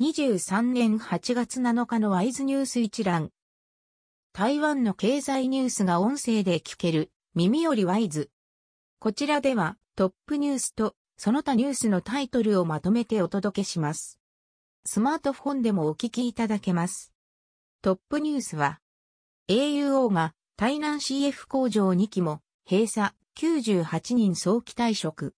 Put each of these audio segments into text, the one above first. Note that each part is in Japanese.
2023年8月7日のワイズニュース一覧。台湾の経済ニュースが音声で聞ける、耳よりワイズ。こちらではトップニュースとその他ニュースのタイトルをまとめてお届けします。スマートフォンでもお聞きいただけます。トップニュースは、AUO が台南 CF 工場2機も閉鎖98人早期退職。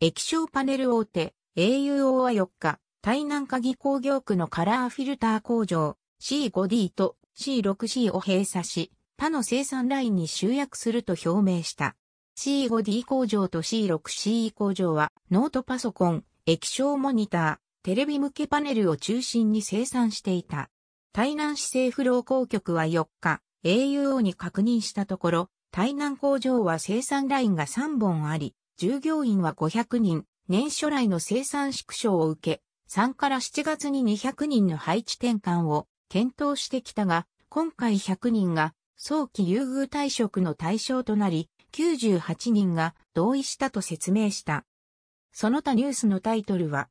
液晶パネル大手 AUO は4日、台南鍵工業区のカラーフィルター工場 C5D と C6C を閉鎖し、他の生産ラインに集約すると表明した。C5D 工場と C6C 工場はノートパソコン、液晶モニター、テレビ向けパネルを中心に生産していた。台南市政府労工局は4日、AUO に確認したところ、台南工場は生産ラインが3本あり、従業員は500人、年初来の生産縮小を受け、3から7月に200人の配置転換を検討してきたが、今回100人が早期優遇退職の対象となり、98人が同意したと説明した。その他ニュースのタイトルは、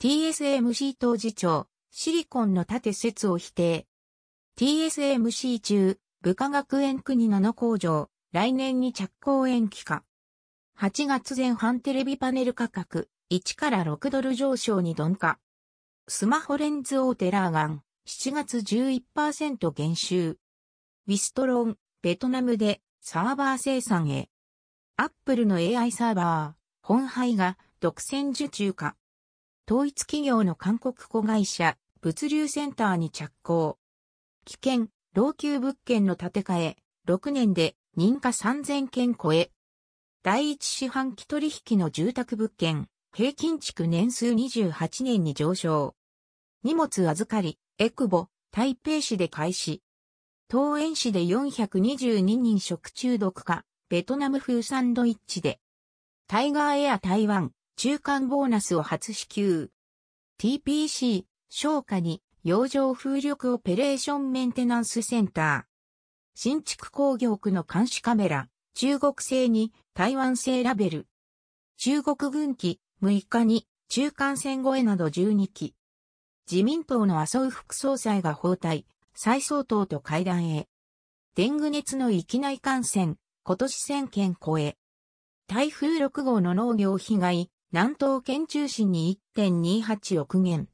TSMC 当事長、シリコンの縦説を否定。TSMC 中、部下学園国7工場、来年に着工延期か。8月前半テレビパネル価格、1から6ドル上昇に鈍化。スマホレンズ大手ラーガン、7月11%減収。ウィストロン、ベトナムでサーバー生産へ。アップルの AI サーバー、本廃が独占受注化。統一企業の韓国子会社、物流センターに着工。危険、老朽物件の建て替え、6年で認可3000件超え。第一四半期取引の住宅物件、平均築年数28年に上昇。荷物預かり、エクボ、台北市で開始。東園市で422人食中毒か、ベトナム風サンドイッチで。タイガーエア台湾、中間ボーナスを初支給。TPC、消化に、洋上風力オペレーションメンテナンスセンター。新築工業区の監視カメラ、中国製に台湾製ラベル。中国軍機、6日に中間線越えなど12機。自民党の麻生副総裁が包帯、蔡総統と会談へ。デング熱の域内感染、今年1000件超え。台風6号の農業被害、南東県中心に1.28億元。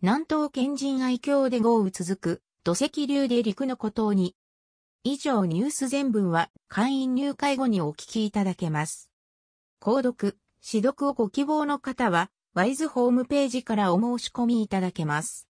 南東県人愛郷で豪雨続く、土石流で陸の孤島に。以上ニュース全文は会員入会後にお聞きいただけます。購読。指読をご希望の方は、ワイズホームページからお申し込みいただけます。